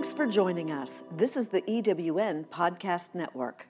Thanks for joining us. This is the EWN Podcast Network.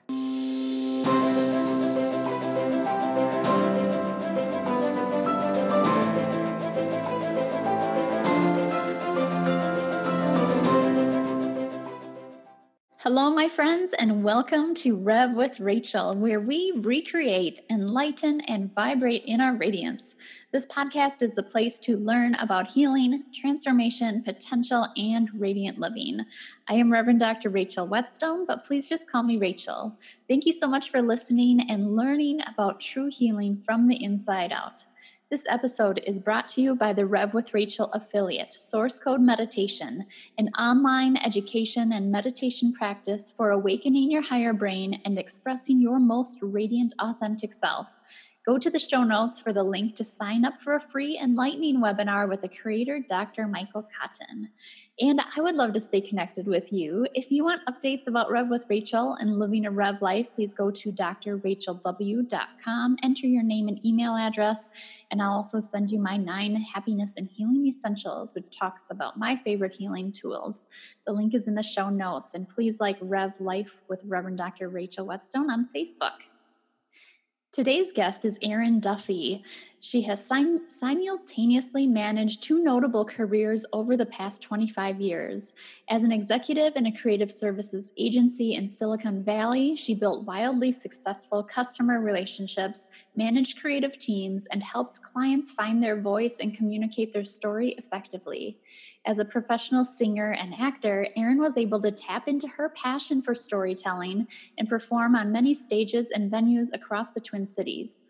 Hello, my friends, and welcome to Rev with Rachel, where we recreate, enlighten, and vibrate in our radiance. This podcast is the place to learn about healing, transformation, potential, and radiant living. I am Reverend Dr. Rachel Wetzsteon, but please just call me Rachel. Thank you so much for listening and learning about true healing from the inside out. This episode is brought to you by the Rev with Rachel affiliate, Source Code Meditation, an online education and meditation practice for awakening your higher brain and expressing your most radiant, authentic self. Go to the show notes for the link to sign up for a free enlightening webinar with the creator, Dr. Michael Cotton. And I would love to stay connected with you. If you want updates about Rev with Rachel and living a Rev life, please go to drrachelw.com, enter your name and email address, and I'll also send you my nine happiness and healing essentials, which talks about my favorite healing tools. The link is in the show notes. And please like Rev Life with Reverend Dr. Rachel Wetzsteon on Facebook. Today's guest is Erin Duffy. She has sim- simultaneously managed two notable careers over the past 25 years. As an executive in a creative services agency in Silicon Valley, she built wildly successful customer relationships, managed creative teams, and helped clients find their voice and communicate their story effectively. As a professional singer and actor, Erin was able to tap into her passion for storytelling and perform on many stages and venues across the Twin Cities.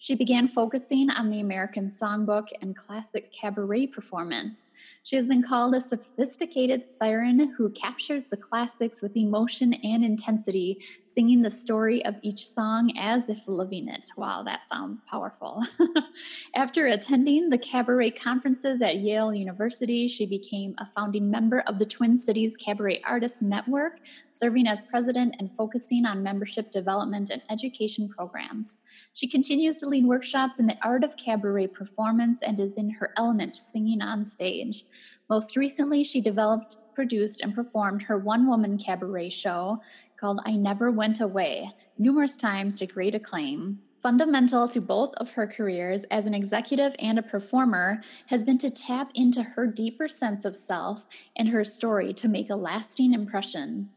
She began focusing on the American songbook and classic cabaret performance. She has been called a sophisticated siren who captures the classics with emotion and intensity, singing the story of each song as if living it. Wow, that sounds powerful. After attending the cabaret conferences at Yale University, she became a founding member of the Twin Cities Cabaret Artists Network, serving as president and focusing on membership development and education programs. She continues to workshops in the art of cabaret performance and is in her element singing on stage. Most recently, she developed, produced, and performed her one woman cabaret show called I Never Went Away, numerous times to great acclaim. Fundamental to both of her careers as an executive and a performer has been to tap into her deeper sense of self and her story to make a lasting impression.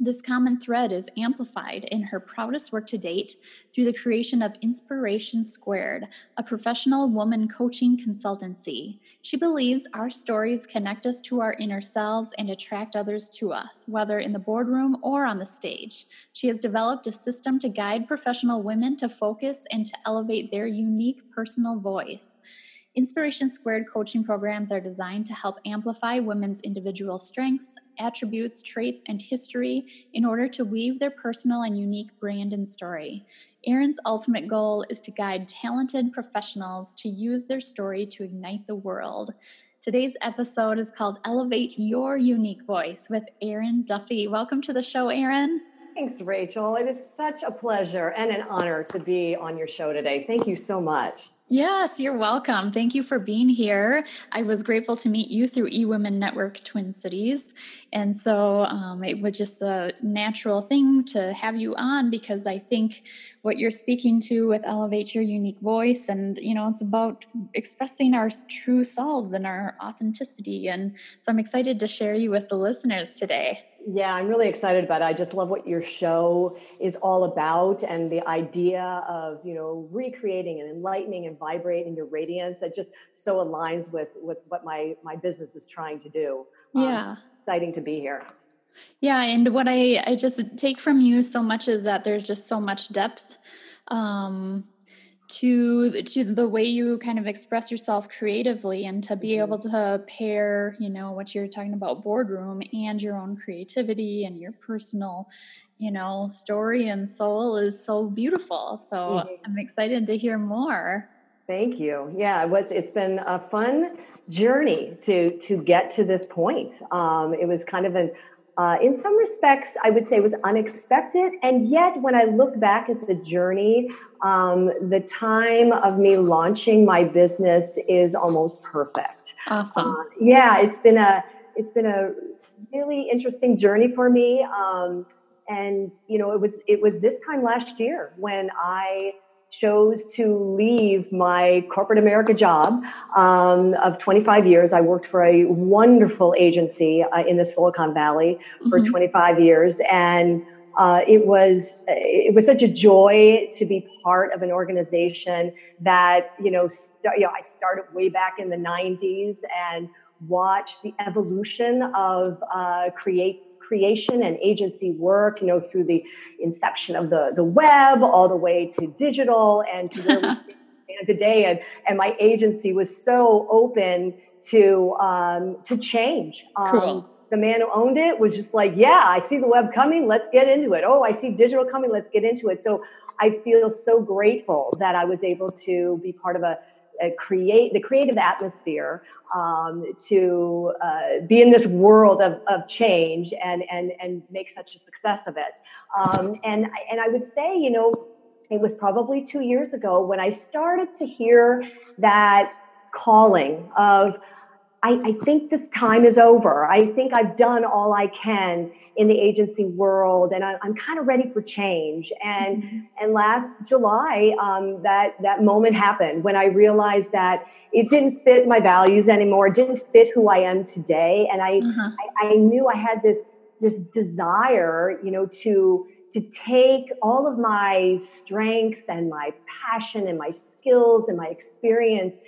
This common thread is amplified in her proudest work to date through the creation of Inspiration Squared, a professional woman coaching consultancy. She believes our stories connect us to our inner selves and attract others to us, whether in the boardroom or on the stage. She has developed a system to guide professional women to focus and to elevate their unique personal voice. Inspiration Squared coaching programs are designed to help amplify women's individual strengths, attributes, traits, and history in order to weave their personal and unique brand and story. Erin's ultimate goal is to guide talented professionals to use their story to ignite the world. Today's episode is called Elevate Your Unique Voice with Erin Duffy. Welcome to the show, Erin. Thanks, Rachel. It is such a pleasure and an honor to be on your show today. Thank you so much. Yes, you're welcome. Thank you for being here. I was grateful to meet you through eWomen Network Twin Cities. And so um, it was just a natural thing to have you on because I think what you're speaking to with Elevate Your Unique Voice, and you know, it's about expressing our true selves and our authenticity. And so I'm excited to share you with the listeners today. Yeah, I'm really excited about it. I just love what your show is all about and the idea of, you know, recreating and enlightening and vibrating your radiance that just so aligns with with what my my business is trying to do. Um, yeah. Exciting to be here. Yeah, and what I I just take from you so much is that there's just so much depth um to to the way you kind of express yourself creatively and to be mm-hmm. able to pair you know what you're talking about boardroom and your own creativity and your personal you know story and soul is so beautiful so mm-hmm. i'm excited to hear more thank you yeah it was it's been a fun journey to to get to this point um, it was kind of an uh, in some respects, I would say it was unexpected. And yet, when I look back at the journey, um, the time of me launching my business is almost perfect. Awesome. Uh, yeah, it's been a it's been a really interesting journey for me. Um, and you know, it was it was this time last year when I chose to leave my corporate America job um, of 25 years. I worked for a wonderful agency uh, in the Silicon Valley for mm-hmm. 25 years, and uh, it was it was such a joy to be part of an organization that you know, st- you know I started way back in the 90s and watched the evolution of uh, create creation and agency work, you know, through the inception of the, the web all the way to digital and to where we stand today. And, and my agency was so open to, um, to change. Um, cool. The man who owned it was just like, yeah, I see the web coming. Let's get into it. Oh, I see digital coming. Let's get into it. So I feel so grateful that I was able to be part of a, create the creative atmosphere um, to uh, be in this world of, of change and, and, and make such a success of it. Um, and, and I would say, you know, it was probably two years ago when I started to hear that calling of, I, I, think this time is over. I think I've done all I can in the agency world, and I, am kind of ready for change. And mm-hmm. and last July, um, that that moment happened when I realized that it didn't fit my values anymore. It didn't fit who I am today, and I uh-huh. I, I knew I had this this desire, you know, to to take all of my strengths and my passion and my skills and my experience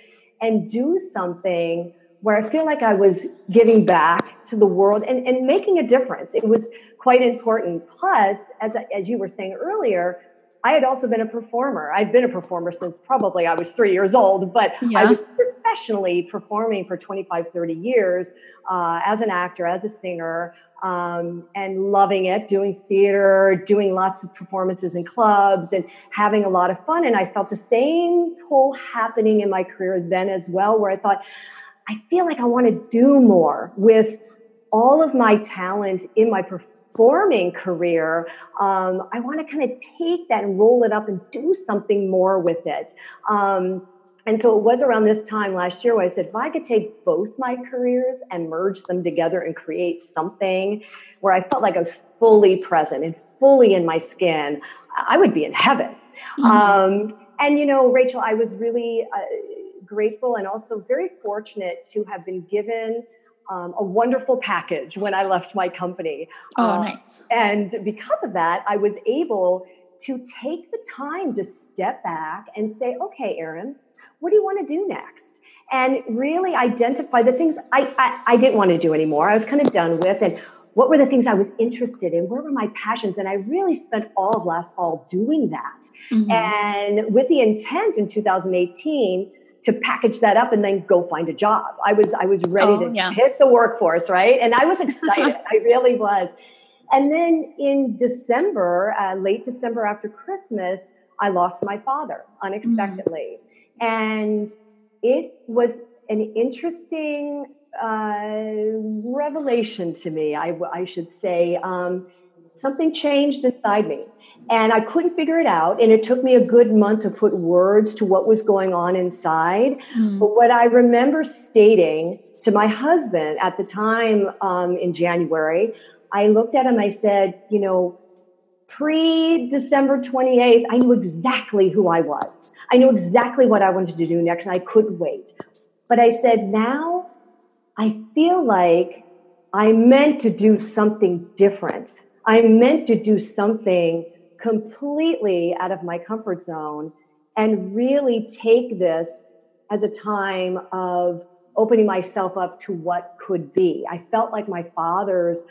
and do something where I feel like I was giving back to the world and, and making a difference. It was quite important. Plus, as, as you were saying earlier, I had also been a performer. I've been a performer since probably I was three years old, but yeah. I was professionally performing for 25, 30 years uh, as an actor, as a singer, um, and loving it, doing theater, doing lots of performances in clubs, and having a lot of fun. And I felt the same pull happening in my career then as well, where I thought, I feel like I want to do more with all of my talent in my performing career. Um, I want to kind of take that and roll it up and do something more with it. Um, and so it was around this time last year where I said, if I could take both my careers and merge them together and create something where I felt like I was fully present and fully in my skin, I would be in heaven. Mm-hmm. Um, and you know, Rachel, I was really. Uh, grateful and also very fortunate to have been given um, a wonderful package when I left my company. Oh, uh, nice. And because of that, I was able to take the time to step back and say, okay, Erin, what do you want to do next? And really identify the things I, I, I didn't want to do anymore. I was kind of done with. And what were the things I was interested in? Where were my passions? And I really spent all of last fall doing that. Mm-hmm. And with the intent in 2018 to package that up and then go find a job. I was I was ready oh, to yeah. hit the workforce, right? And I was excited. I really was. And then in December, uh, late December after Christmas, I lost my father unexpectedly, mm. and it was an interesting uh, revelation to me. I, I should say um, something changed inside me and I couldn't figure it out. And it took me a good month to put words to what was going on inside. Mm. But what I remember stating to my husband at the time um, in January, I looked at him, I said, you know, pre December 28th, I knew exactly who I was. I knew exactly what I wanted to do next, and I couldn't wait. But I said, now I feel like I meant to do something different. I meant to do something completely out of my comfort zone and really take this as a time of opening myself up to what could be. I felt like my father's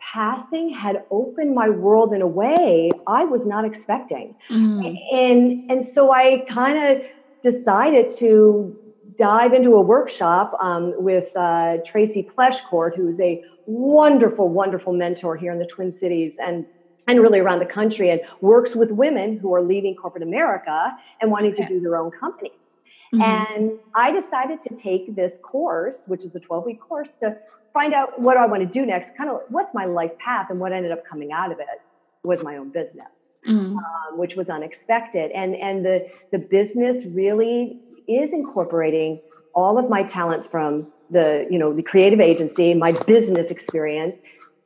passing had opened my world in a way I was not expecting. Mm. And and so I kind of decided to dive into a workshop um, with uh, Tracy Pleshcourt, who is a wonderful, wonderful mentor here in the Twin Cities. And and really around the country and works with women who are leaving corporate America and wanting to do their own company. Mm-hmm. And I decided to take this course, which is a 12 week course, to find out what I want to do next, kind of what's my life path. And what ended up coming out of it was my own business. Mm-hmm. Um, which was unexpected, and and the the business really is incorporating all of my talents from the you know the creative agency, my business experience,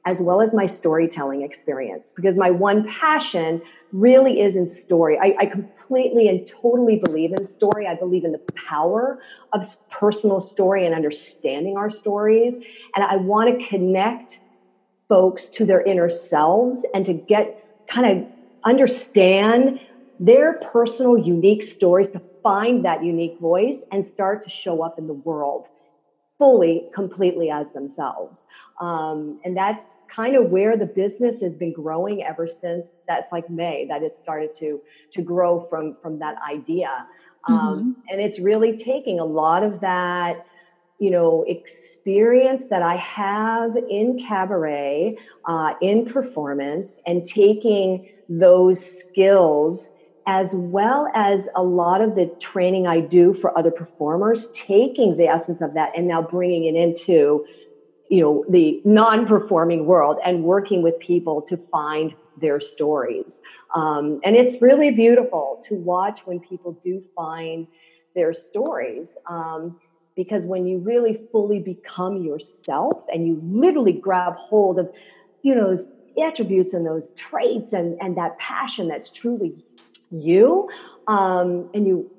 as well as my storytelling experience. Because my one passion really is in story. I, I completely and totally believe in story. I believe in the power of personal story and understanding our stories. And I want to connect folks to their inner selves and to get kind of understand their personal unique stories to find that unique voice and start to show up in the world fully, completely as themselves. Um, and that's kind of where the business has been growing ever since that's like May that it started to to grow from from that idea. Um, mm-hmm. And it's really taking a lot of that you know experience that i have in cabaret uh, in performance and taking those skills as well as a lot of the training I do for other performers, taking the essence of that and now bringing it into, you know, the non-performing world and working with people to find their stories. Um, and it's really beautiful to watch when people do find their stories. Um, because when you really fully become yourself and you literally grab hold of, you know, those attributes and those traits and, and that passion that's truly you um, and you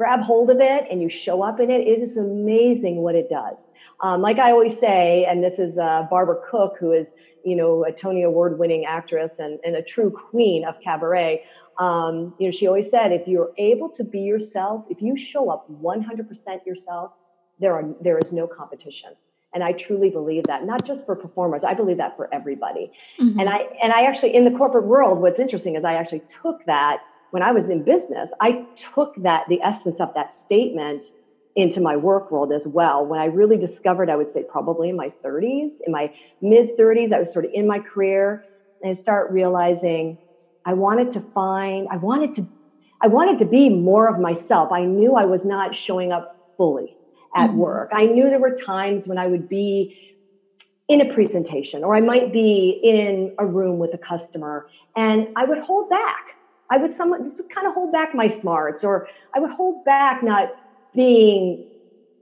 grab hold of it and you show up in it, it is amazing what it does. Um, like I always say, and this is uh, Barbara Cook, who is you know a Tony Award winning actress and, and a true queen of cabaret. Um, you know, she always said, if you're able to be yourself, if you show up 100% yourself, there are there is no competition. And I truly believe that, not just for performers, I believe that for everybody. Mm-hmm. And I and I actually in the corporate world, what's interesting is I actually took that when I was in business, I took that, the essence of that statement into my work world as well. When I really discovered, I would say probably in my 30s, in my mid 30s, I was sort of in my career and I start realizing I wanted to find, I wanted to, I wanted to be more of myself. I knew I was not showing up fully at mm-hmm. work. I knew there were times when I would be in a presentation or I might be in a room with a customer and I would hold back I would somewhat just kind of hold back my smarts, or I would hold back not being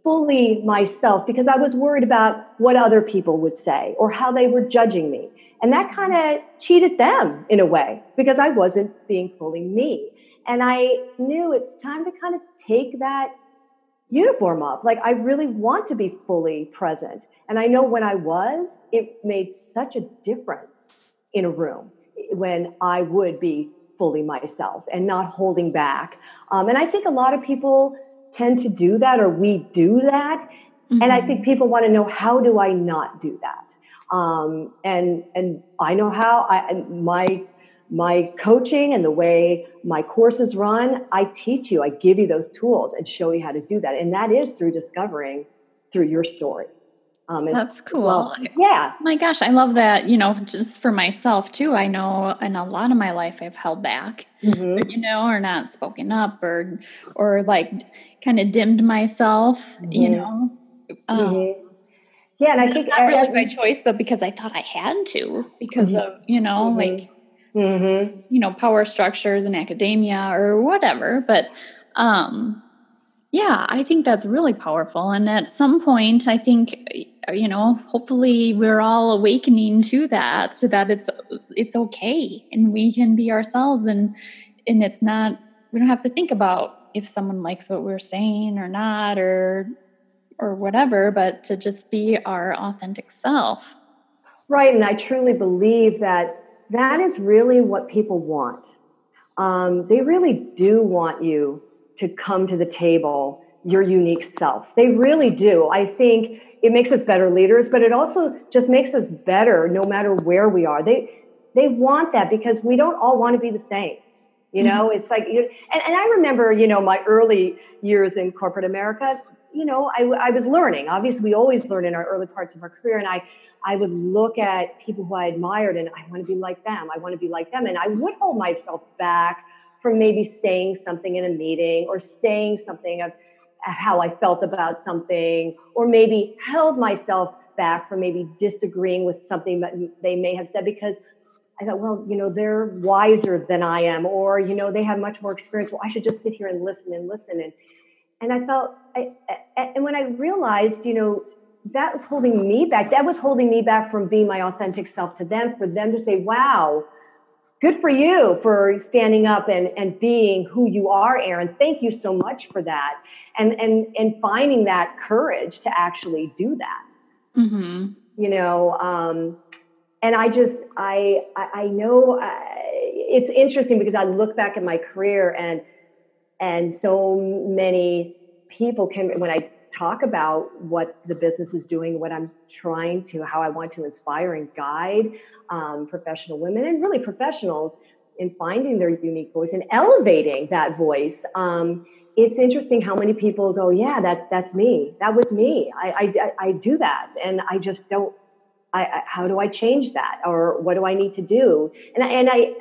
fully myself because I was worried about what other people would say or how they were judging me. And that kind of cheated them in a way because I wasn't being fully me. And I knew it's time to kind of take that uniform off. Like, I really want to be fully present. And I know when I was, it made such a difference in a room when I would be fully myself and not holding back. Um, and I think a lot of people tend to do that, or we do that. Mm-hmm. And I think people want to know how do I not do that? Um, and and I know how. I my my coaching and the way my courses run, I teach you. I give you those tools and show you how to do that. And that is through discovering through your story. Um, That's cool. Well, yeah. My gosh, I love that. You know, just for myself too. I know in a lot of my life I've held back, mm-hmm. you know, or not spoken up, or or like kind of dimmed myself. Mm-hmm. You know. Um, mm-hmm. Yeah, and I think not really by choice, but because I thought I had to, because mm-hmm. of you know, mm-hmm. like mm-hmm. you know, power structures in academia or whatever. But um, yeah, I think that's really powerful. And at some point, I think you know, hopefully we're all awakening to that so that it's it's okay and we can be ourselves and and it's not we don't have to think about if someone likes what we're saying or not or or whatever, but to just be our authentic self. Right, and I truly believe that that is really what people want. Um, they really do want you to come to the table your unique self. They really do. I think it makes us better leaders, but it also just makes us better no matter where we are. They they want that because we don't all want to be the same. You know, mm-hmm. it's like, and, and I remember, you know, my early years in corporate America, you know, I, I was learning. Obviously, we always learn in our early parts of our career. And I, I would look at people who I admired and I want to be like them. I want to be like them. And I would hold myself back from maybe saying something in a meeting or saying something of how I felt about something, or maybe held myself back from maybe disagreeing with something that they may have said because I thought, well, you know, they're wiser than I am, or you know, they have much more experience. Well, I should just sit here and listen and listen. And and I felt, I, and when I realized, you know, that was holding me back. That was holding me back from being my authentic self to them, for them to say, wow, good for you for standing up and, and being who you are, Erin. Thank you so much for that. And and and finding that courage to actually do that. Mm-hmm. You know, um, and I just I I, I know I, it's interesting because I look back at my career and and so many people can when I talk about what the business is doing, what I'm trying to, how I want to inspire and guide um, professional women and really professionals in finding their unique voice and elevating that voice. Um, it's interesting how many people go, yeah, that that's me. That was me. I, I, I do that, and I just don't. I, I, how do I change that, or what do I need to do? And and I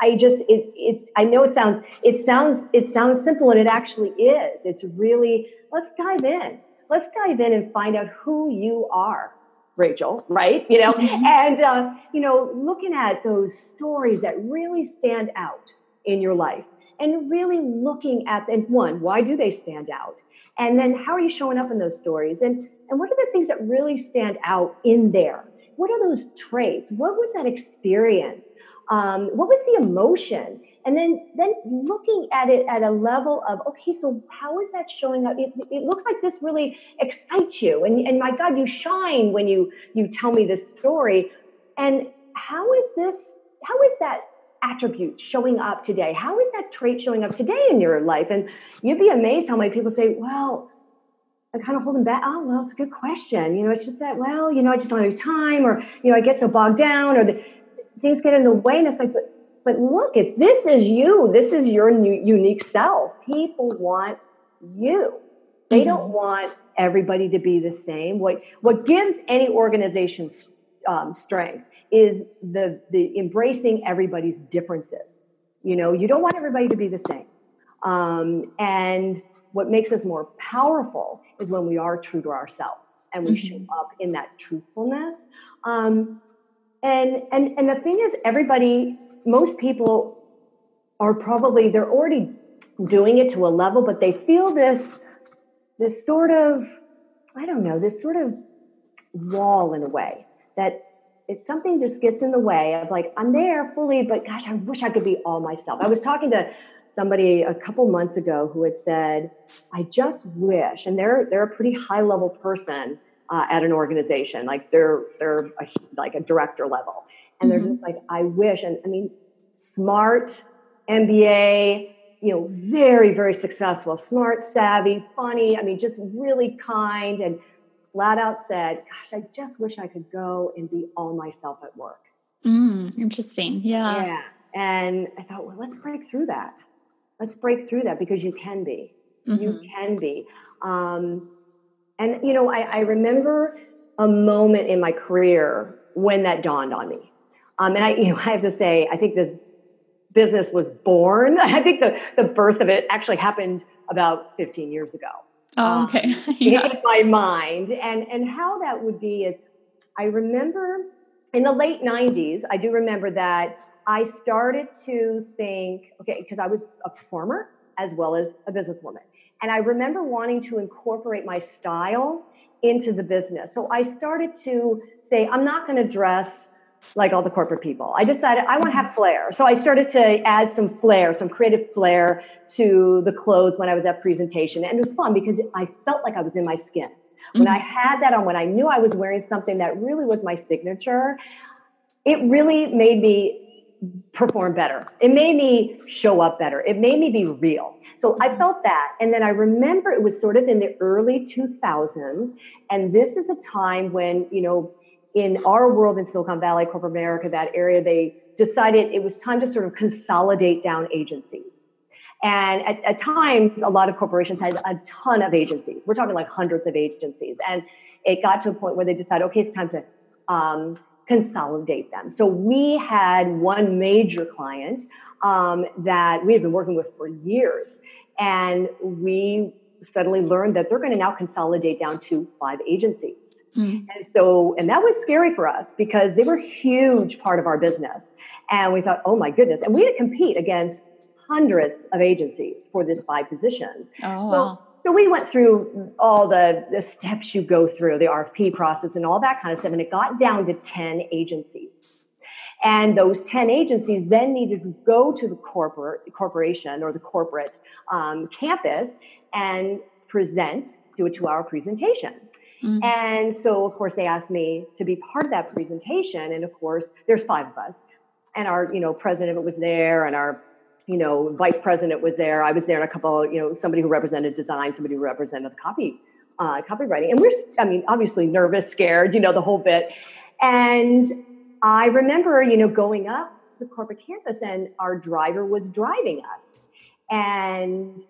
I just it, it's I know it sounds it sounds it sounds simple and it actually is. It's really let's dive in. Let's dive in and find out who you are, Rachel. Right? You know, mm-hmm. and uh, you know, looking at those stories that really stand out in your life, and really looking at and one, why do they stand out? And then how are you showing up in those stories? And and what are the things that really stand out in there? What are those traits? What was that experience? Um, what was the emotion? And then, then looking at it at a level of, okay, so how is that showing up? It, it looks like this really excites you. And, and my God, you shine when you, you tell me this story. And how is this, how is that attribute showing up today? How is that trait showing up today in your life? And you'd be amazed how many people say, well, I kind of hold them back. Oh, well, it's a good question. You know, it's just that, well, you know, I just don't have time or, you know, I get so bogged down or the, things get in the way. And it's like, but, but look, if this is you, this is your new, unique self. People want you. They mm-hmm. don't want everybody to be the same. What what gives any organization um, strength is the the embracing everybody's differences. You know, you don't want everybody to be the same. Um, and what makes us more powerful is when we are true to ourselves and we mm-hmm. show up in that truthfulness. Um, and and and the thing is everybody most people are probably they're already doing it to a level but they feel this this sort of i don't know this sort of wall in a way that it's something just gets in the way of like i'm there fully but gosh i wish i could be all myself i was talking to somebody a couple months ago who had said i just wish and they're they're a pretty high level person uh, at an organization like they're they're a, like a director level. And mm-hmm. they're just like i wish and i mean smart mba you know very very successful smart savvy funny i mean just really kind and flat out said gosh i just wish i could go and be all myself at work. Mm, interesting yeah. Yeah and i thought well let's break through that let's break through that because you can be mm-hmm. you can be um, and, you know, I, I remember a moment in my career when that dawned on me. Um, and I, you know, I have to say, I think this business was born. I think the, the birth of it actually happened about 15 years ago. Oh, okay. Um, yeah. In my mind. And, and how that would be is I remember in the late 90s, I do remember that I started to think, okay, because I was a performer as well as a businesswoman. And I remember wanting to incorporate my style into the business. So I started to say, I'm not going to dress like all the corporate people. I decided I want to have flair. So I started to add some flair, some creative flair to the clothes when I was at presentation. And it was fun because I felt like I was in my skin. When mm-hmm. I had that on, when I knew I was wearing something that really was my signature, it really made me perform better. It made me show up better. It made me be real. So I felt that. And then I remember it was sort of in the early 2000s. And this is a time when, you know, in our world in Silicon Valley, corporate America, that area, they decided it was time to sort of consolidate down agencies. And at, at times, a lot of corporations had a ton of agencies. We're talking like hundreds of agencies. And it got to a point where they decided, okay, it's time to um, consolidate them. So we had one major client um, that we had been working with for years, and we suddenly learned that they're going to now consolidate down to five agencies. Mm. And so, and that was scary for us because they were a huge part of our business. And we thought, oh my goodness. And we had to compete against hundreds of agencies for this five positions. Oh, so, wow. so we went through all the, the steps you go through, the RFP process and all that kind of stuff. And it got down to 10 agencies. And those 10 agencies then needed to go to the corporate corporation or the corporate um, campus and present, do a two hour presentation. Mm-hmm. And so, of course, they asked me to be part of that presentation. And of course, there's five of us. And our, you know, president was there and our you know, vice president was there. I was there, and a couple, you know, somebody who represented design, somebody who represented copy, uh, copywriting. And we're, I mean, obviously nervous, scared, you know, the whole bit. And I remember, you know, going up to the corporate campus, and our driver was driving us, and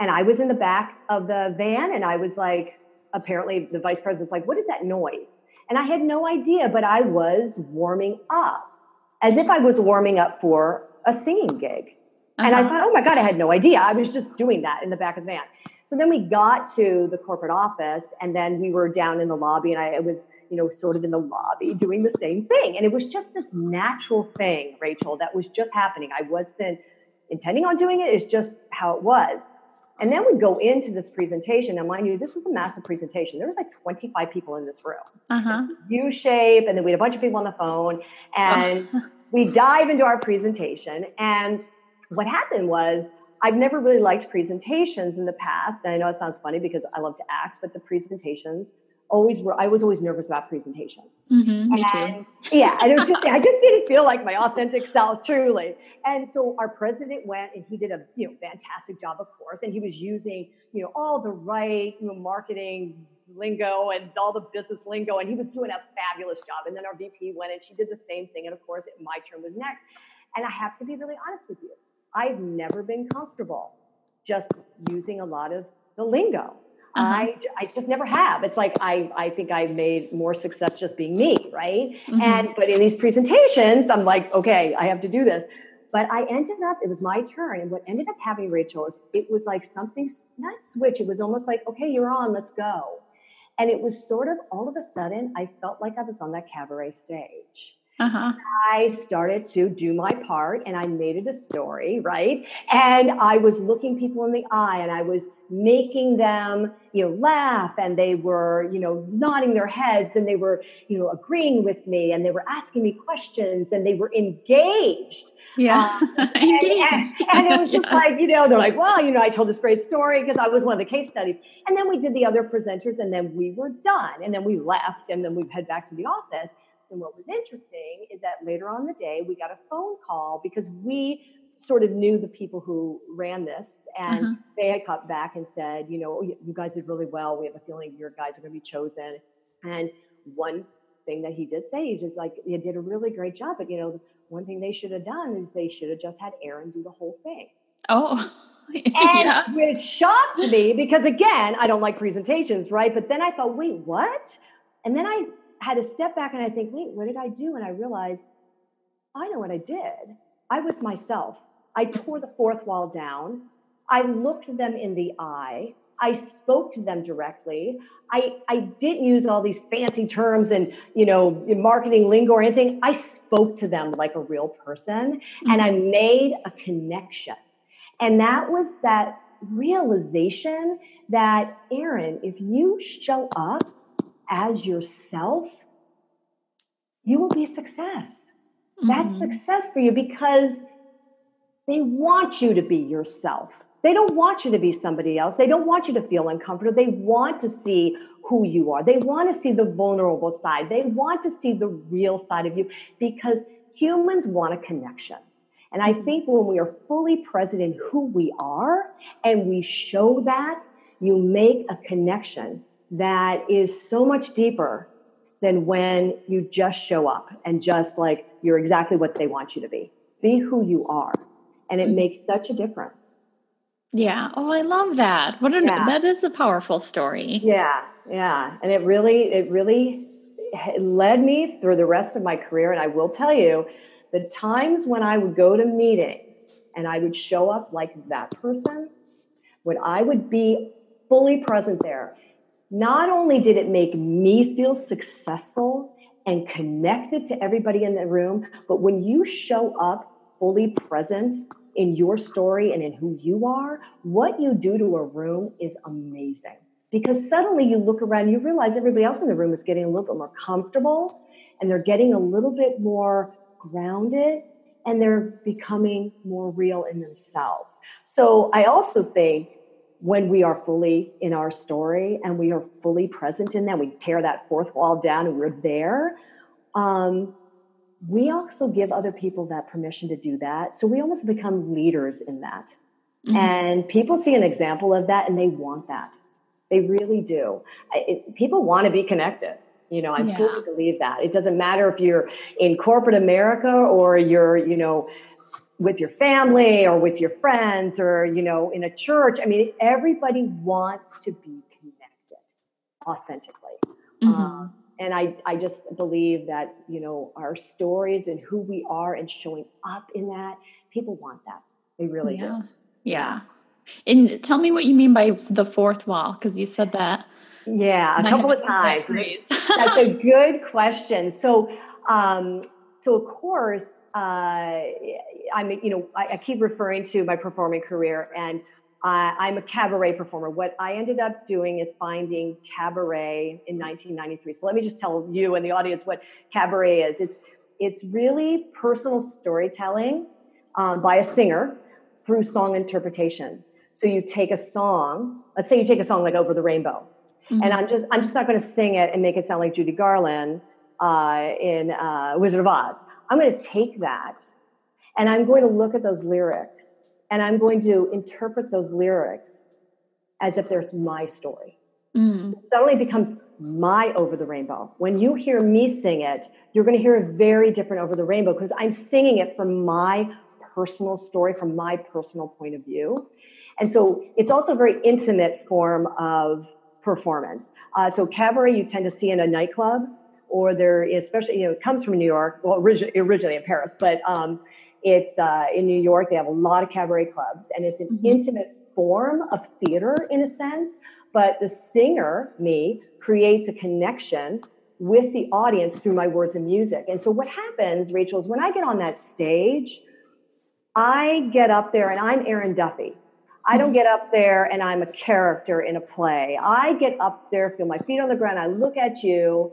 and I was in the back of the van, and I was like, apparently, the vice president's like, "What is that noise?" And I had no idea, but I was warming up, as if I was warming up for a singing gig. Uh-huh. And I uh-huh. thought, oh my God, I had no idea. I was just doing that in the back of the van. So then we got to the corporate office and then we were down in the lobby and I was, you know, sort of in the lobby doing the same thing. And it was just this natural thing, Rachel, that was just happening. I wasn't intending on doing it. It's just how it was. And then we go into this presentation. And mind you, this was a massive presentation. There was like 25 people in this room. Uh-huh. U shape. And then we had a bunch of people on the phone. And we dive into our presentation. And what happened was I've never really liked presentations in the past. And I know it sounds funny because I love to act, but the presentations always were, I was always nervous about presentations. Mm-hmm, me and, too. Yeah. And it was just, I just didn't feel like my authentic self truly. And so our president went and he did a, you know, fantastic job, of course. And he was using, you know, all the right, you know, marketing lingo and all the business lingo. And he was doing a fabulous job. And then our VP went and she did the same thing. And of course, my turn was next. And I have to be really honest with you. I've never been comfortable just using a lot of the lingo. Uh-huh. I, I just never have. It's like I, I think I made more success just being me, right? Mm-hmm. And but in these presentations, I'm like, okay, I have to do this. But I ended up, it was my turn. And what ended up happening, Rachel, is it was like something, not switch, it was almost like, okay, you're on, let's go. And it was sort of all of a sudden, I felt like I was on that cabaret stage. Uh-huh. I started to do my part and I made it a story, right? And I was looking people in the eye and I was making them, you know, laugh and they were, you know, nodding their heads and they were, you know, agreeing with me and they were asking me questions and they were engaged. Yeah. Um, and, and, and, it was just yeah. like, you know, they're like, well, you know, I told this great story because I was one of the case studies. And then we did the other presenters and then we were done. And then we left and then we head back to the office. And what was interesting is that later on the day, we got a phone call because we sort of knew the people who ran this and uh-huh. they had come back and said, you know, you guys did really well. We have a feeling your guys are going to be chosen. And one thing that he did say is just like, you did a really great job. But, you know, one thing they should have done is they should have just had Erin do the whole thing. Oh, and yeah. which shocked me because again, I don't like presentations, right? But then I thought, wait, what? And then I had to step back and I think, wait, what did I do? And I realized, I know what I did. I was myself. I tore the fourth wall down. I looked them in the eye. I spoke to them directly. I, I didn't use all these fancy terms and you know marketing lingo or anything. I spoke to them like a real person mm-hmm. and I made a connection. And that was that realization that Erin, if you show up as yourself, you will be a success. Mm-hmm. That's success for you because they want you to be yourself. They don't want you to be somebody else. They don't want you to feel uncomfortable. They want to see who you are. They want to see the vulnerable side. They want to see the real side of you because humans want a connection. And I think when we are fully present in who we are and we show that, you make a connection that is so much deeper than when you just show up and just like you're exactly what they want you to be. Be who you are. And it mm-hmm. makes such a difference. Yeah. Oh, I love that. What an, yeah. that is a powerful story. Yeah. Yeah. And it really, it really led me through the rest of my career. And I will tell you, the times when I would go to meetings and I would show up like that person, when I would be fully present there, not only did it make me feel successful and connected to everybody in the room, but when you show up fully present in your story and in who you are, what you do to a room is amazing. Because suddenly you look around, you realize everybody else in the room is getting a little bit more comfortable and they're getting a little bit more grounded and they're becoming more real in themselves. So I also think when we are fully in our story and we are fully present in that, we tear that fourth wall down and we're there. Um, we also give other people that permission to do that. So we almost become leaders in that. Mm-hmm. And people see an example of that and they want that. They really do. It, people want to be connected. You know, I yeah. fully believe that. It doesn't matter if you're in corporate America or you're, you know, with your family or with your friends or, you know, in a church. I mean, everybody wants to be connected authentically. Mm-hmm. Um, and I, I just believe that, you know, our stories and who we are and showing up in that, people want that. They really yeah. do. Yeah. And tell me what you mean by the fourth wall, because you said that. Yeah, a couple of times. That's a good question. So, um, so of course, uh, I'm, you know, I, I, keep referring to my performing career, and uh, I'm a cabaret performer. What I ended up doing is finding cabaret in 1993. So let me just tell you and the audience what cabaret is. It's it's really personal storytelling um, by a singer through song interpretation. So you take a song, let's say you take a song like Over the Rainbow, mm-hmm. and I'm just I'm just not going to sing it and make it sound like Judy Garland uh, in uh, Wizard of Oz. I'm going to take that and I'm going to look at those lyrics and I'm going to interpret those lyrics as if they're my story. Mm. It suddenly becomes my Over the Rainbow. When you hear me sing it, you're going to hear a very different Over the Rainbow because I'm singing it from my personal story, from my personal point of view. And so it's also a very intimate form of performance. Uh, so cabaret you tend to see in a nightclub, or there, especially you know, it comes from New York. Well, origi- originally in Paris, but um, it's uh, in New York. They have a lot of cabaret clubs, and it's an mm-hmm. intimate form of theater in a sense. But the singer, me, creates a connection with the audience through my words and music. And so what happens, Rachel, is when I get on that stage, I get up there and I'm Erin Duffy. I don't get up there and I'm a character in a play. I get up there, feel my feet on the ground, I look at you,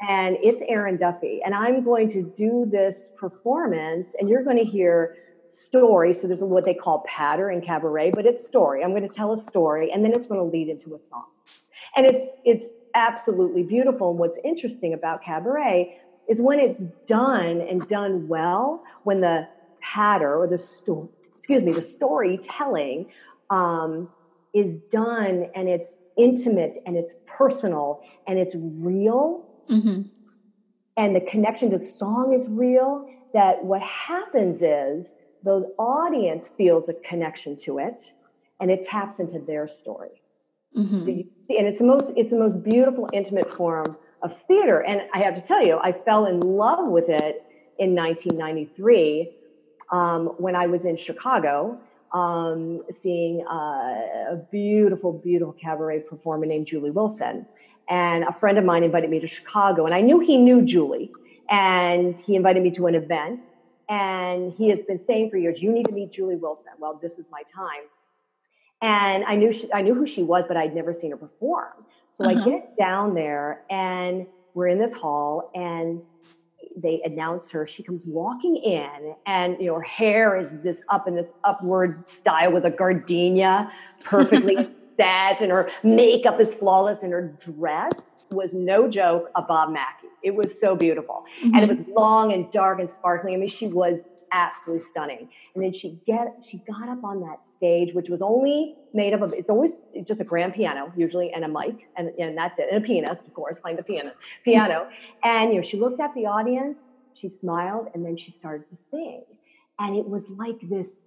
and it's Erin Duffy. And I'm going to do this performance, and you're going to hear story. So there's what they call patter in cabaret, but it's story. I'm going to tell a story, and then it's going to lead into a song. And it's it's absolutely beautiful. And what's interesting about cabaret is when it's done and done well, when the patter or the story excuse me, the storytelling um, is done and it's intimate and it's personal and it's real. Mm-hmm. And the connection to the song is real. That what happens is the audience feels a connection to it and it taps into their story. Mm-hmm. So you, and it's the most it's the most beautiful intimate form of theater and i have to tell you i fell in love with it in 1993 um, when I was in Chicago, um, seeing uh, a beautiful, beautiful cabaret performer named Julie Wilson. And a friend of mine invited me to Chicago, and I knew he knew Julie, and he invited me to an event. And he has been saying for years, "You need to meet Julie Wilson." Well, this is my time. And I knew she, I knew who she was, but I'd never seen her perform. So uh-huh. I get down there, and we're in this hall, and they announce her she comes walking in and you know her hair is this up in this upward style with a gardenia perfectly and her makeup is flawless and her dress was no joke a bob mackie it was so beautiful mm-hmm. and it mm-hmm. was long and dark and sparkling i mean she was absolutely stunning. And then she get she got up on that stage, which was only made up of it's always just a grand piano usually and a mic and, and that's it and a pianist of course playing the piano piano and you know she looked at the audience she smiled and then she started to sing and it was like this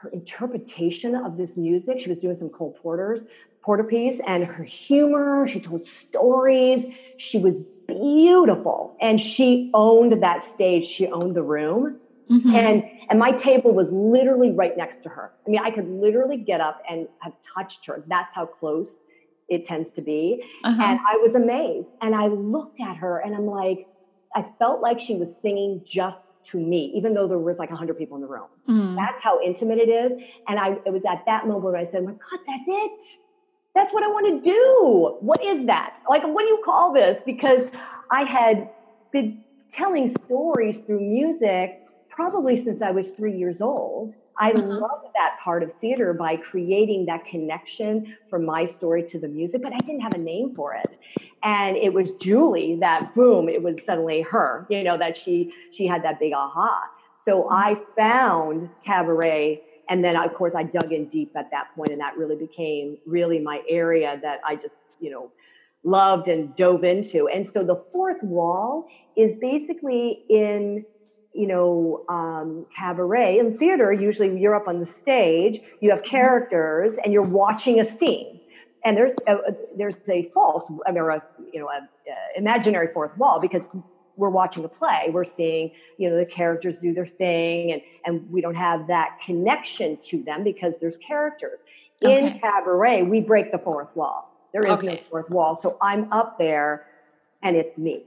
her interpretation of this music she was doing some cole porter's porter piece and her humor she told stories she was beautiful and she owned that stage she owned the room Mm-hmm. And and my table was literally right next to her. I mean, I could literally get up and have touched her. That's how close it tends to be. Uh-huh. And I was amazed. And I looked at her and I'm like, I felt like she was singing just to me, even though there was like hundred people in the room. Mm. That's how intimate it is. And I, it was at that moment where I said, "My God, that's it. That's what I want to do. What is that? Like, what do you call this?" Because I had been telling stories through music probably since I was three years old. I Uh-huh. love that part of theater by creating that connection from my story to the music, but I didn't have a name for it. And it was Julie that boom, it was suddenly her, you know, that she she had that big aha. So I found cabaret and then of course I dug in deep at that point and that really became really my area that I just, you know, loved and dove into. And so the fourth wall is basically in you know, um, cabaret and theater, usually you're up on the stage, you have characters, and you're watching a scene. And there's a, there's a false, I mean, a, you know, a, a imaginary fourth wall because we're watching a play. We're seeing, you know, the characters do their thing, and and we don't have that connection to them because there's characters. In cabaret, we break the fourth wall. There is no fourth wall. So I'm up there, and it's me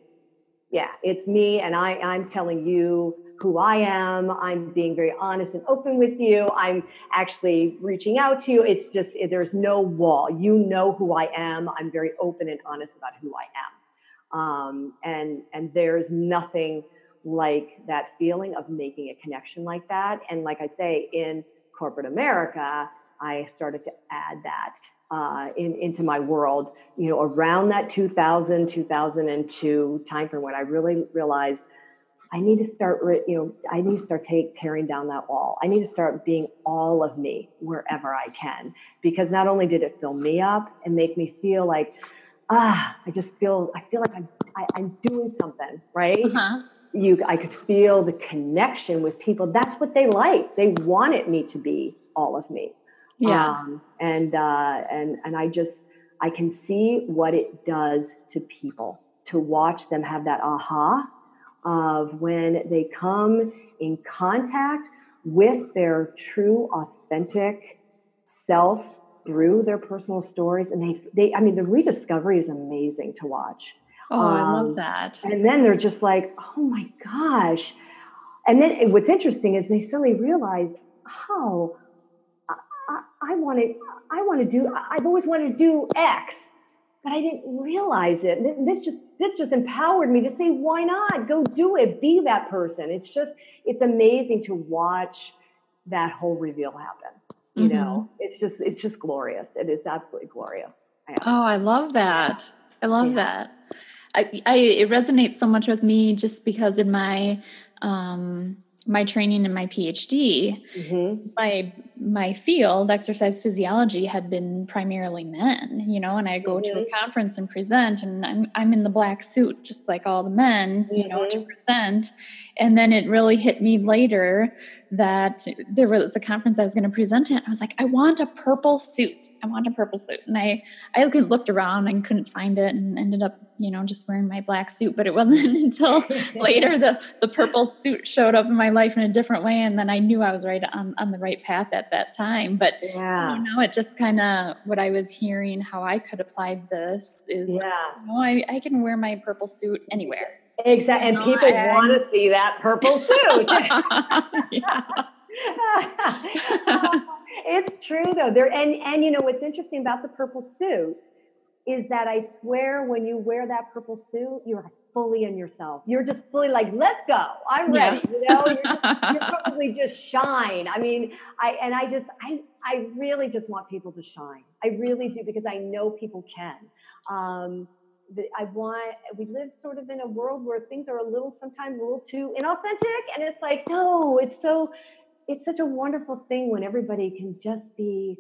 yeah it's me and i i'm telling you who i am. I'm being very honest and open with you. I'm actually reaching out to you. It's just there's no wall. You know who i am. I'm very open and honest about who i am. Um, and and there's nothing like that feeling of making a connection like that. And like i say in corporate america i started to add that uh, in, into my world, you know, around that 2000, 2002 time frame when I really realized I need to start, re- you know, I need to start take, tearing down that wall. I need to start being all of me wherever I can, because not only did it fill me up and make me feel like, ah, I just feel, I feel like I'm, I, I'm doing something, right? Uh-huh. you i could feel the connection with people that's what they like they wanted me to be all of me Yeah. um, and uh, and and i just i can see what it does to people to watch them have that aha of when they come in contact with their true authentic self through their personal stories and they they i mean the rediscovery is amazing to watch oh, I love um, that. and then they're just like, oh my gosh. And then what's interesting is they suddenly realize, oh, I, I want to, I want to do, I've always wanted to do X, but I didn't realize it. And This just, this just empowered me to say, why not? Go do it. Be that person. It's just, it's amazing to watch that whole reveal happen. You know, it's just, it's just glorious. It is absolutely glorious. Yeah. Oh, I love that. I love Yeah. that. I, I it resonates so much with me just because in my um my training and my PhD, Mhm. my my field, exercise physiology, had been primarily men, you know, and I'd go to a Mhm. conference and present and I'm I'm in the black suit just like all the men, you know, to Mhm. present. And then it really hit me later that there was a conference I was going to present at. I was like, I want a purple suit. I want a purple suit. And I I hmm. looked around and couldn't find it and ended up, you know, just wearing my black suit. But it wasn't until later the the purple suit showed up in my life in a different way. And then I knew I was right on, on the right path at that time. But Yeah. you know, it just kind of what I was hearing, how I could apply this is, Yeah. you know, I, I can wear my purple suit anywhere. Exactly. And know, people I- want to see that purple suit. Yeah. It's true though. There and and you know what's interesting about the purple suit is that I swear when you wear that purple suit, you're fully in yourself. You're just fully like, let's go. I'm Yeah. ready. You know, you're, just, you're probably just shine. I mean, I and I just I I really just want people to shine. I really do because I know people can. Um, I want we live sort of in a world where things are a little sometimes a little too inauthentic, and it's like no, it's so it's such a wonderful thing when everybody can just be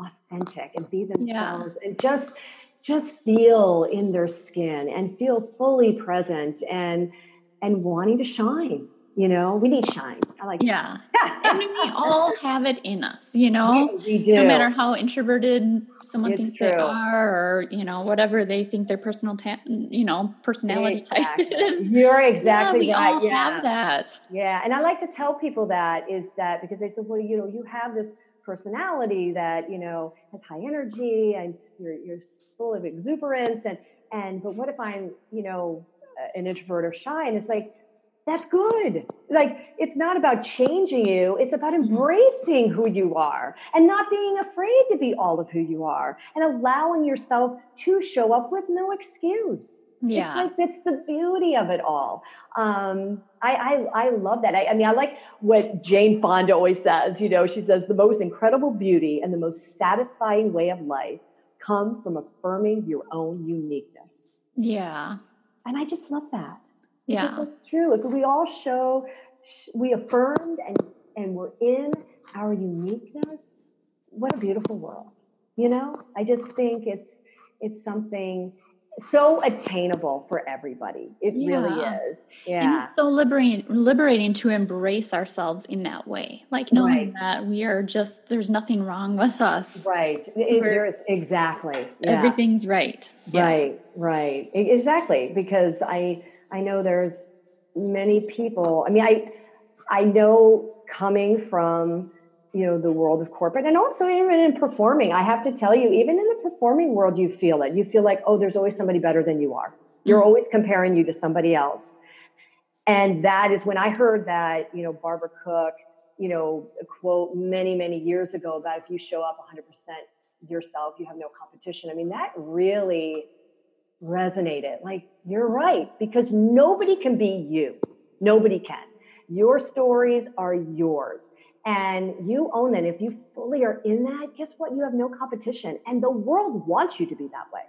authentic and be themselves and just just feel in their skin and feel fully present and and wanting to shine you know we need shine i like Yeah. And we all have it in us, you know? we do No matter how introverted someone It's thinks they are, or, you know, whatever they think their personal, ta- you know, personality type Exactly. is. you're yeah, exactly we right all yeah have that. Yeah, and I like to tell people that is that because they say, well, you know, you have this personality that you know has high energy and you're you're full of exuberance and and but what if I'm you know an introvert or shy and it's like that's good. Like it's not about changing you it's about mm-hmm. embracing who you are and not being afraid to be all of who you are and allowing yourself to show up with no excuse. Yeah. it's like that's the beauty of it all. Um, I, I, I love that. I, I mean i like what jane fonda always says you know she says the most incredible beauty and the most satisfying way of life come from affirming your own uniqueness. Yeah. And i just love that yeah because that's true if we all show we affirmed and and we're in our uniqueness what a beautiful world you know i just think it's it's something so attainable for everybody. It yeah. really is. Yeah. And it's so liberating liberating to embrace ourselves in that way. Like knowing right. that we are just there's nothing wrong with us. Right. It, there is exactly. Yeah. Everything's right. Yeah. Right, right. Exactly. Because I I know there's many people. I mean, I I know coming from you know the world of corporate and also even in performing i have to tell you even in the performing world you feel it you feel like oh there's always somebody better than you are you're mm-hmm. always comparing you to somebody else and that is when i heard that you know barbara cook you know quote many many years ago about if you show up 100% yourself you have no competition i mean that really resonated like you're right because nobody can be you nobody can your stories are yours and you own that. If you fully are in that, guess what? You have no competition, and the world wants you to be that way.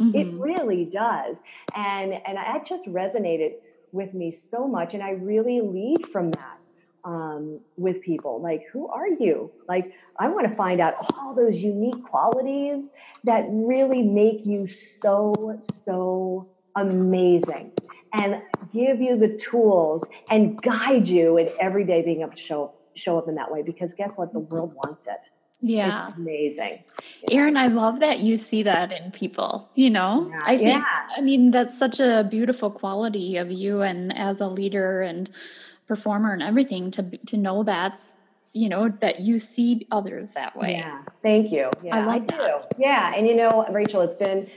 Mm-hmm. It really does, and and that just resonated with me so much, and I really lead from that um, with people. Like, who are you? Like, I want to find out all those unique qualities that really make you so so amazing and give you the tools and guide you in every day being able to show show up in that way because guess what? The world wants it. Yeah. It's amazing. Erin, I love that you see that in people, you know? Yeah. I think yeah. I mean that's such a beautiful quality of you and as a leader and performer and everything to to know that's you know that you see others that way. Yeah. Thank you. Yeah, I, I do. That. Yeah, and you know, Rachel, it's been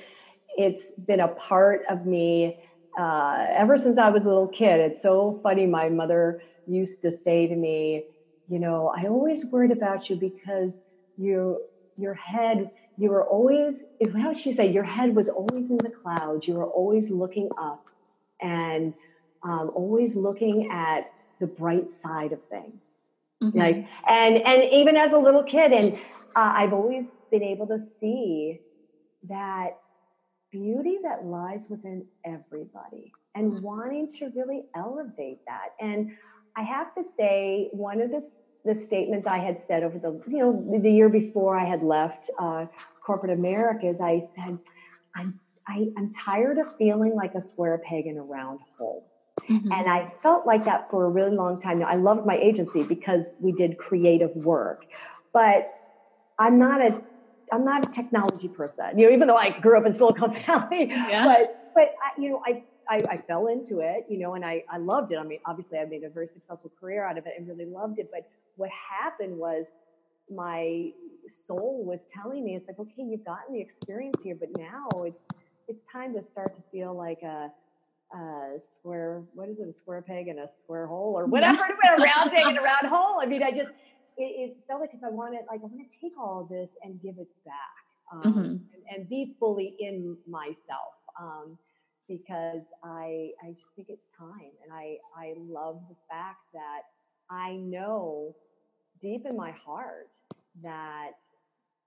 it's been a part of me uh, ever since I was a little kid. It's so funny. My mother used to say to me, you know, I always worried about you because you, your head, you were always, how would you say, your head was always in the clouds. You were always looking up and um, always looking at the bright side of things. Mm-hmm. Like, and, and even as a little kid, and uh, I've always been able to see that beauty that lies within everybody and wanting to really elevate that. And I have to say, one of the, the statements I had said over the, you know, the year before I had left uh, corporate America is I said, I'm, I, I'm tired of feeling like a square peg in a round hole. Mm-hmm. And I felt like that for a really long time. Now, I loved my agency because we did creative work, but I'm not a I'm not a technology person. You know, even though I grew up in Silicon Valley, yeah. but but I, you know, I I, I, fell into it, you know, and I, I loved it. I mean, obviously, I made a very successful career out of it and really loved it. But what happened was my soul was telling me, it's like, okay, you've gotten the experience here, but now it's it's time to start to feel like a, a square. What is it? A square peg in a square hole, or whatever. a round peg in a round hole. I mean, I just it, it felt like because I wanted, like, I want to take all of this and give it back um, mm-hmm. and, and, be fully in myself. Um, because I I just think it's time and I I love the fact that I know deep in my heart that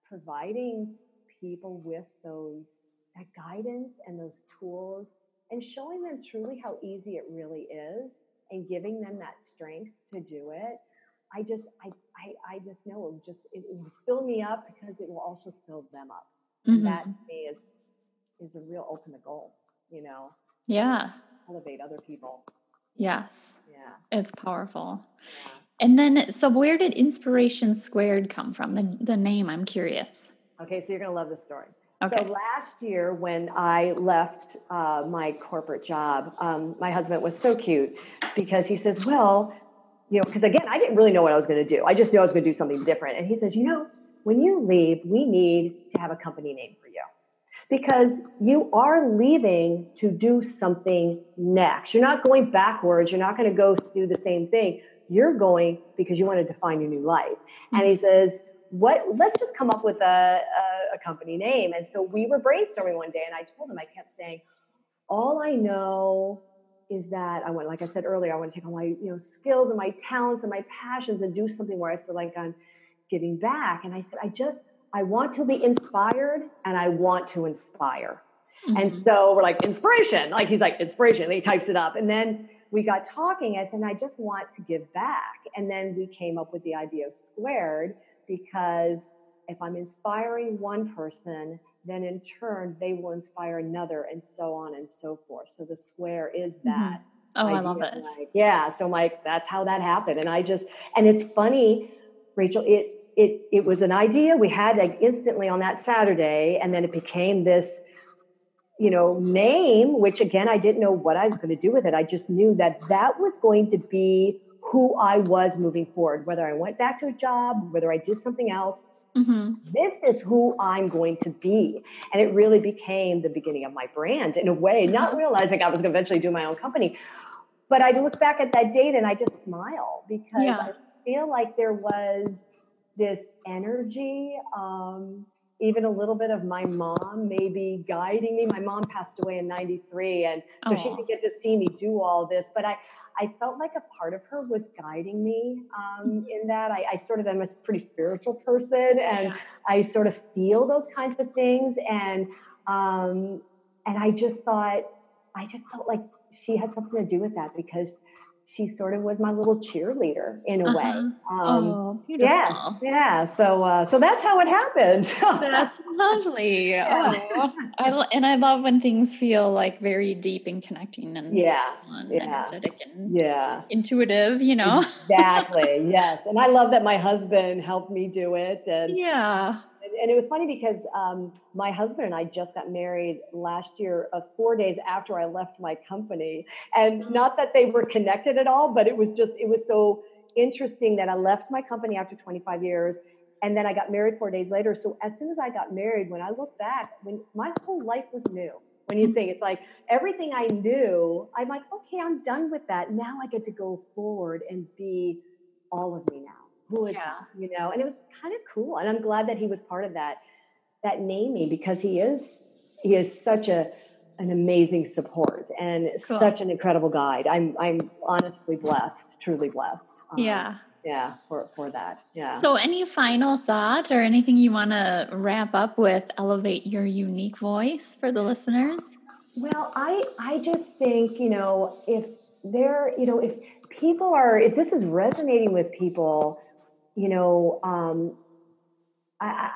providing people with those that guidance and those tools and showing them truly how easy it really is and giving them that strength to do it i just i i, I just know it will just it, it will fill me up because it will also fill them up. Mm-hmm. that to me is is a real ultimate goal you know yeah. elevate other people. Yes. Yeah. It's powerful. Yeah. And then so where did inspiration squared come from the, the name i'm curious okay so you're gonna love this story okay. so last year when i left uh, my corporate job um, my husband was so cute because he says well you know because again i didn't really know what i was going to do i just knew i was going to do something different and he says you know when you leave we need to have a company name for you because you are leaving to do something next. You're not going backwards. You're not going to go do the same thing. You're going because you want to define your new life. Mm-hmm. And he says, what let's just come up with a, a, a, company name and so we were brainstorming one day and i told him i kept saying all i know is that i want like i said earlier i want to take all my you know skills and my talents and my passions and do something where i feel like i'm giving back and i said i just i want to be inspired and i want to inspire mm-hmm. and so we're like inspiration like he's like inspiration and he types it up and then we got talking I said, i just want to give back and then we came up with the idea of squared because if I'm inspiring one person, then in turn they will inspire another and so on and so forth. So the square is mm-hmm. that. Mm-hmm. Oh, I love it. Like, yeah. So like that's how that happened. And I just and it's funny, Rachel, it it it was an idea we had like instantly on that Saturday, and then it became this you know name which again i didn't know what i was going to do with it i just knew that that was going to be who I was moving forward, whether I went back to a job, whether I did something else. Mm-hmm. This is who I'm going to be. And it really became the beginning of my brand in a way, not realizing I was going to eventually do my own company. But I look back at that date and I just smile because yeah. I feel like there was this energy. Um, even a little bit of my mom maybe guiding me. My mom passed away in 93 and so Aww. she didn't get to see me do all this, but I, I felt like a part of her was guiding me um, mm-hmm. in that. I, I, sort of am a pretty spiritual person and yeah. I sort of feel those kinds of things. And, um, and I just thought, I just felt like she had something to do with that because she sort of was my little cheerleader in a uh-huh. way. Um, oh, beautiful. Yeah, yeah. So, uh, so that's how it happened. that's lovely. Yeah. Oh, I, and I love when things feel like very deep and connecting and yeah, yeah. energetic and yeah, intuitive. You know, exactly. yes, and I love that my husband helped me do it. And yeah, and it was funny because um, my husband and I just got married last year, uh, four days after I left my company. And mm-hmm. not that they were connected at all, but it was just, it was so interesting that I left my company after 25 years and then I got married four days later. So as soon as I got married, when I look back, when my whole life was new. When you think it's like everything I knew, I'm like, okay, I'm done with that. Now I get to go forward and be all of me now who is yeah. You know, and it was kind of cool. And I'm glad that he was part of that, that naming because he is, he is such a, an amazing support and cool. such an incredible guide. I'm, I'm honestly blessed, truly blessed. Um, yeah. Yeah, for, for that. Yeah. So, any final thought or anything you want to wrap up with? Elevate your unique voice for the listeners. Well, I I just think you know if there you know if people are if this is resonating with people you know, um, I,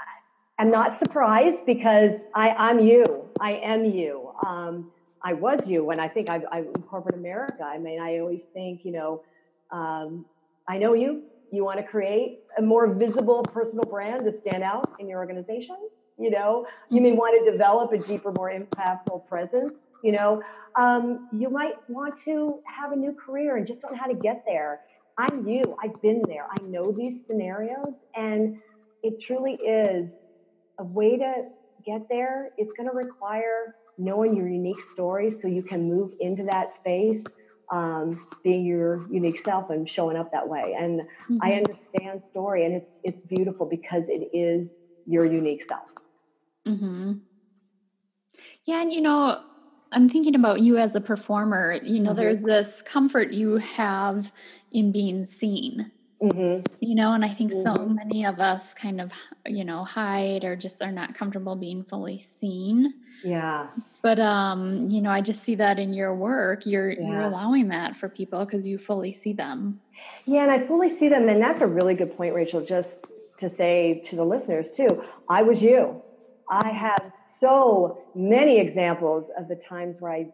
am not surprised because I, I'm you. I am you. Um, I was you when I think I, I, in corporate America. I mean, I always think, you know, um, I know you. You want to create a more visible personal brand to stand out in your organization. You know, you may mm-hmm. want to develop a deeper, more impactful presence. You know, um, you might want to have a new career and just don't know how to get there. I'm you. I've been there. I know these scenarios. And it truly is a way to get there. It's going to require knowing your unique story so you can move into that space, um, being your unique self and showing up that way. And mm-hmm. I understand story and it's, it's beautiful because it is your unique self. Mm-hmm. Yeah. And you know, I'm thinking about you as a performer. You know, mm-hmm. there's this comfort you have in being seen. Mm-hmm. You know, and I think mm-hmm. so many of us kind of, you know, hide or just are not comfortable being fully seen. Yeah. But um, you know, I just see that in your work. You're yeah. you're allowing that for people because you fully see them. Yeah, and I fully see them, and that's a really good point, Rachel. Just to say to the listeners too, I was you. I have so many examples of the times where I,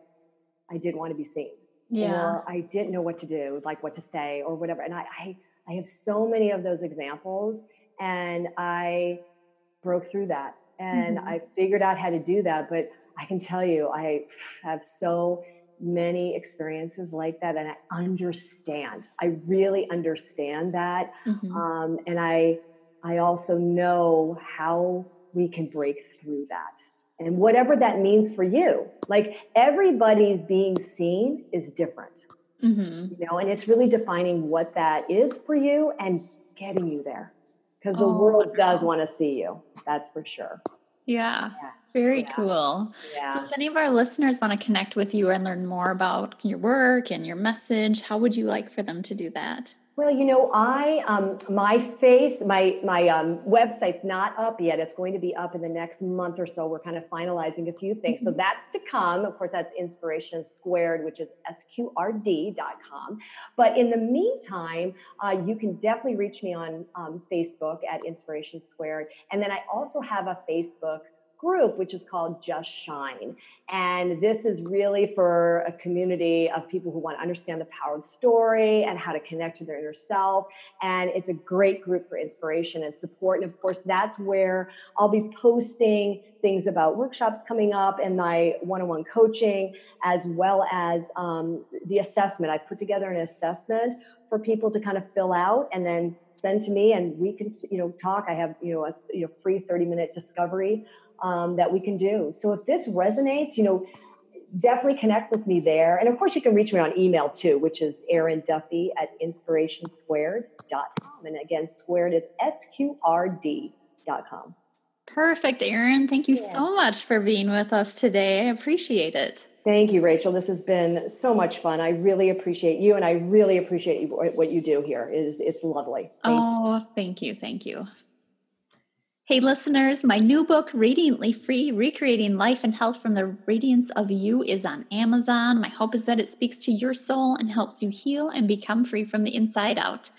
I didn't want to be seen. Yeah. Or I didn't know what to do, like what to say or whatever. And I, I, I have so many of those examples and I broke through that and mm-hmm. I figured out how to do that. But I can tell you, I have so many experiences like that and I understand. I really understand that. Mm-hmm. Um, and I, I also know how we can break through that and whatever that means for you. Like everybody's being seen is different, mm-hmm. you know, and it's really defining what that is for you and getting you there because the oh, world does want to see you. That's for sure. Yeah. yeah. Very yeah. cool. Yeah. So, if any of our listeners want to connect with you and learn more about your work and your message, how would you like for them to do that? Well, you know, I um, my face, my my um, website's not up yet. It's going to be up in the next month or so. We're kind of finalizing a few things, mm-hmm. so that's to come. Of course, that's Inspiration Squared, which is sqrd.com. But in the meantime, uh, you can definitely reach me on um, Facebook at Inspiration Squared, and then I also have a Facebook group, which is called Just Shine. And this is really for a community of people who want to understand the power of story and how to connect to their inner self. And it's a great group for inspiration and support. And of course, that's where I'll be posting things about workshops coming up and my one on one coaching, as well as um, the assessment. I put together an assessment for people to kind of fill out and then send to me and we can you know talk i have you know a you know, free 30 minute discovery um, that we can do. So if this resonates, you know, definitely connect with me there. And of course, you can reach me on email too, which is Erin Duffy at inspirationsquared.com. And again, squared is S Q R D.com. Perfect, Erin. Thank you yeah. so much for being with us today. I appreciate it. Thank you, Rachel. This has been so much fun. I really appreciate you, and I really appreciate what you do here. It is it's lovely. Thank oh, you. thank you, thank you. Hey, listeners, my new book, Radiantly Free Recreating Life and Health from the Radiance of You, is on Amazon. My hope is that it speaks to your soul and helps you heal and become free from the inside out.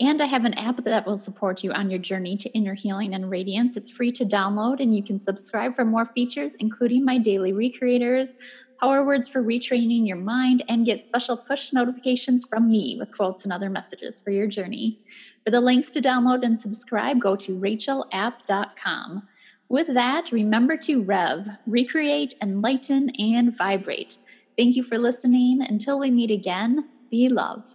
And I have an app that will support you on your journey to inner healing and radiance. It's free to download, and you can subscribe for more features, including my daily recreators, power words for retraining your mind, and get special push notifications from me with quotes and other messages for your journey. For the links to download and subscribe, go to rachelapp.com. With that, remember to rev, recreate, enlighten, and vibrate. Thank you for listening. Until we meet again, be love.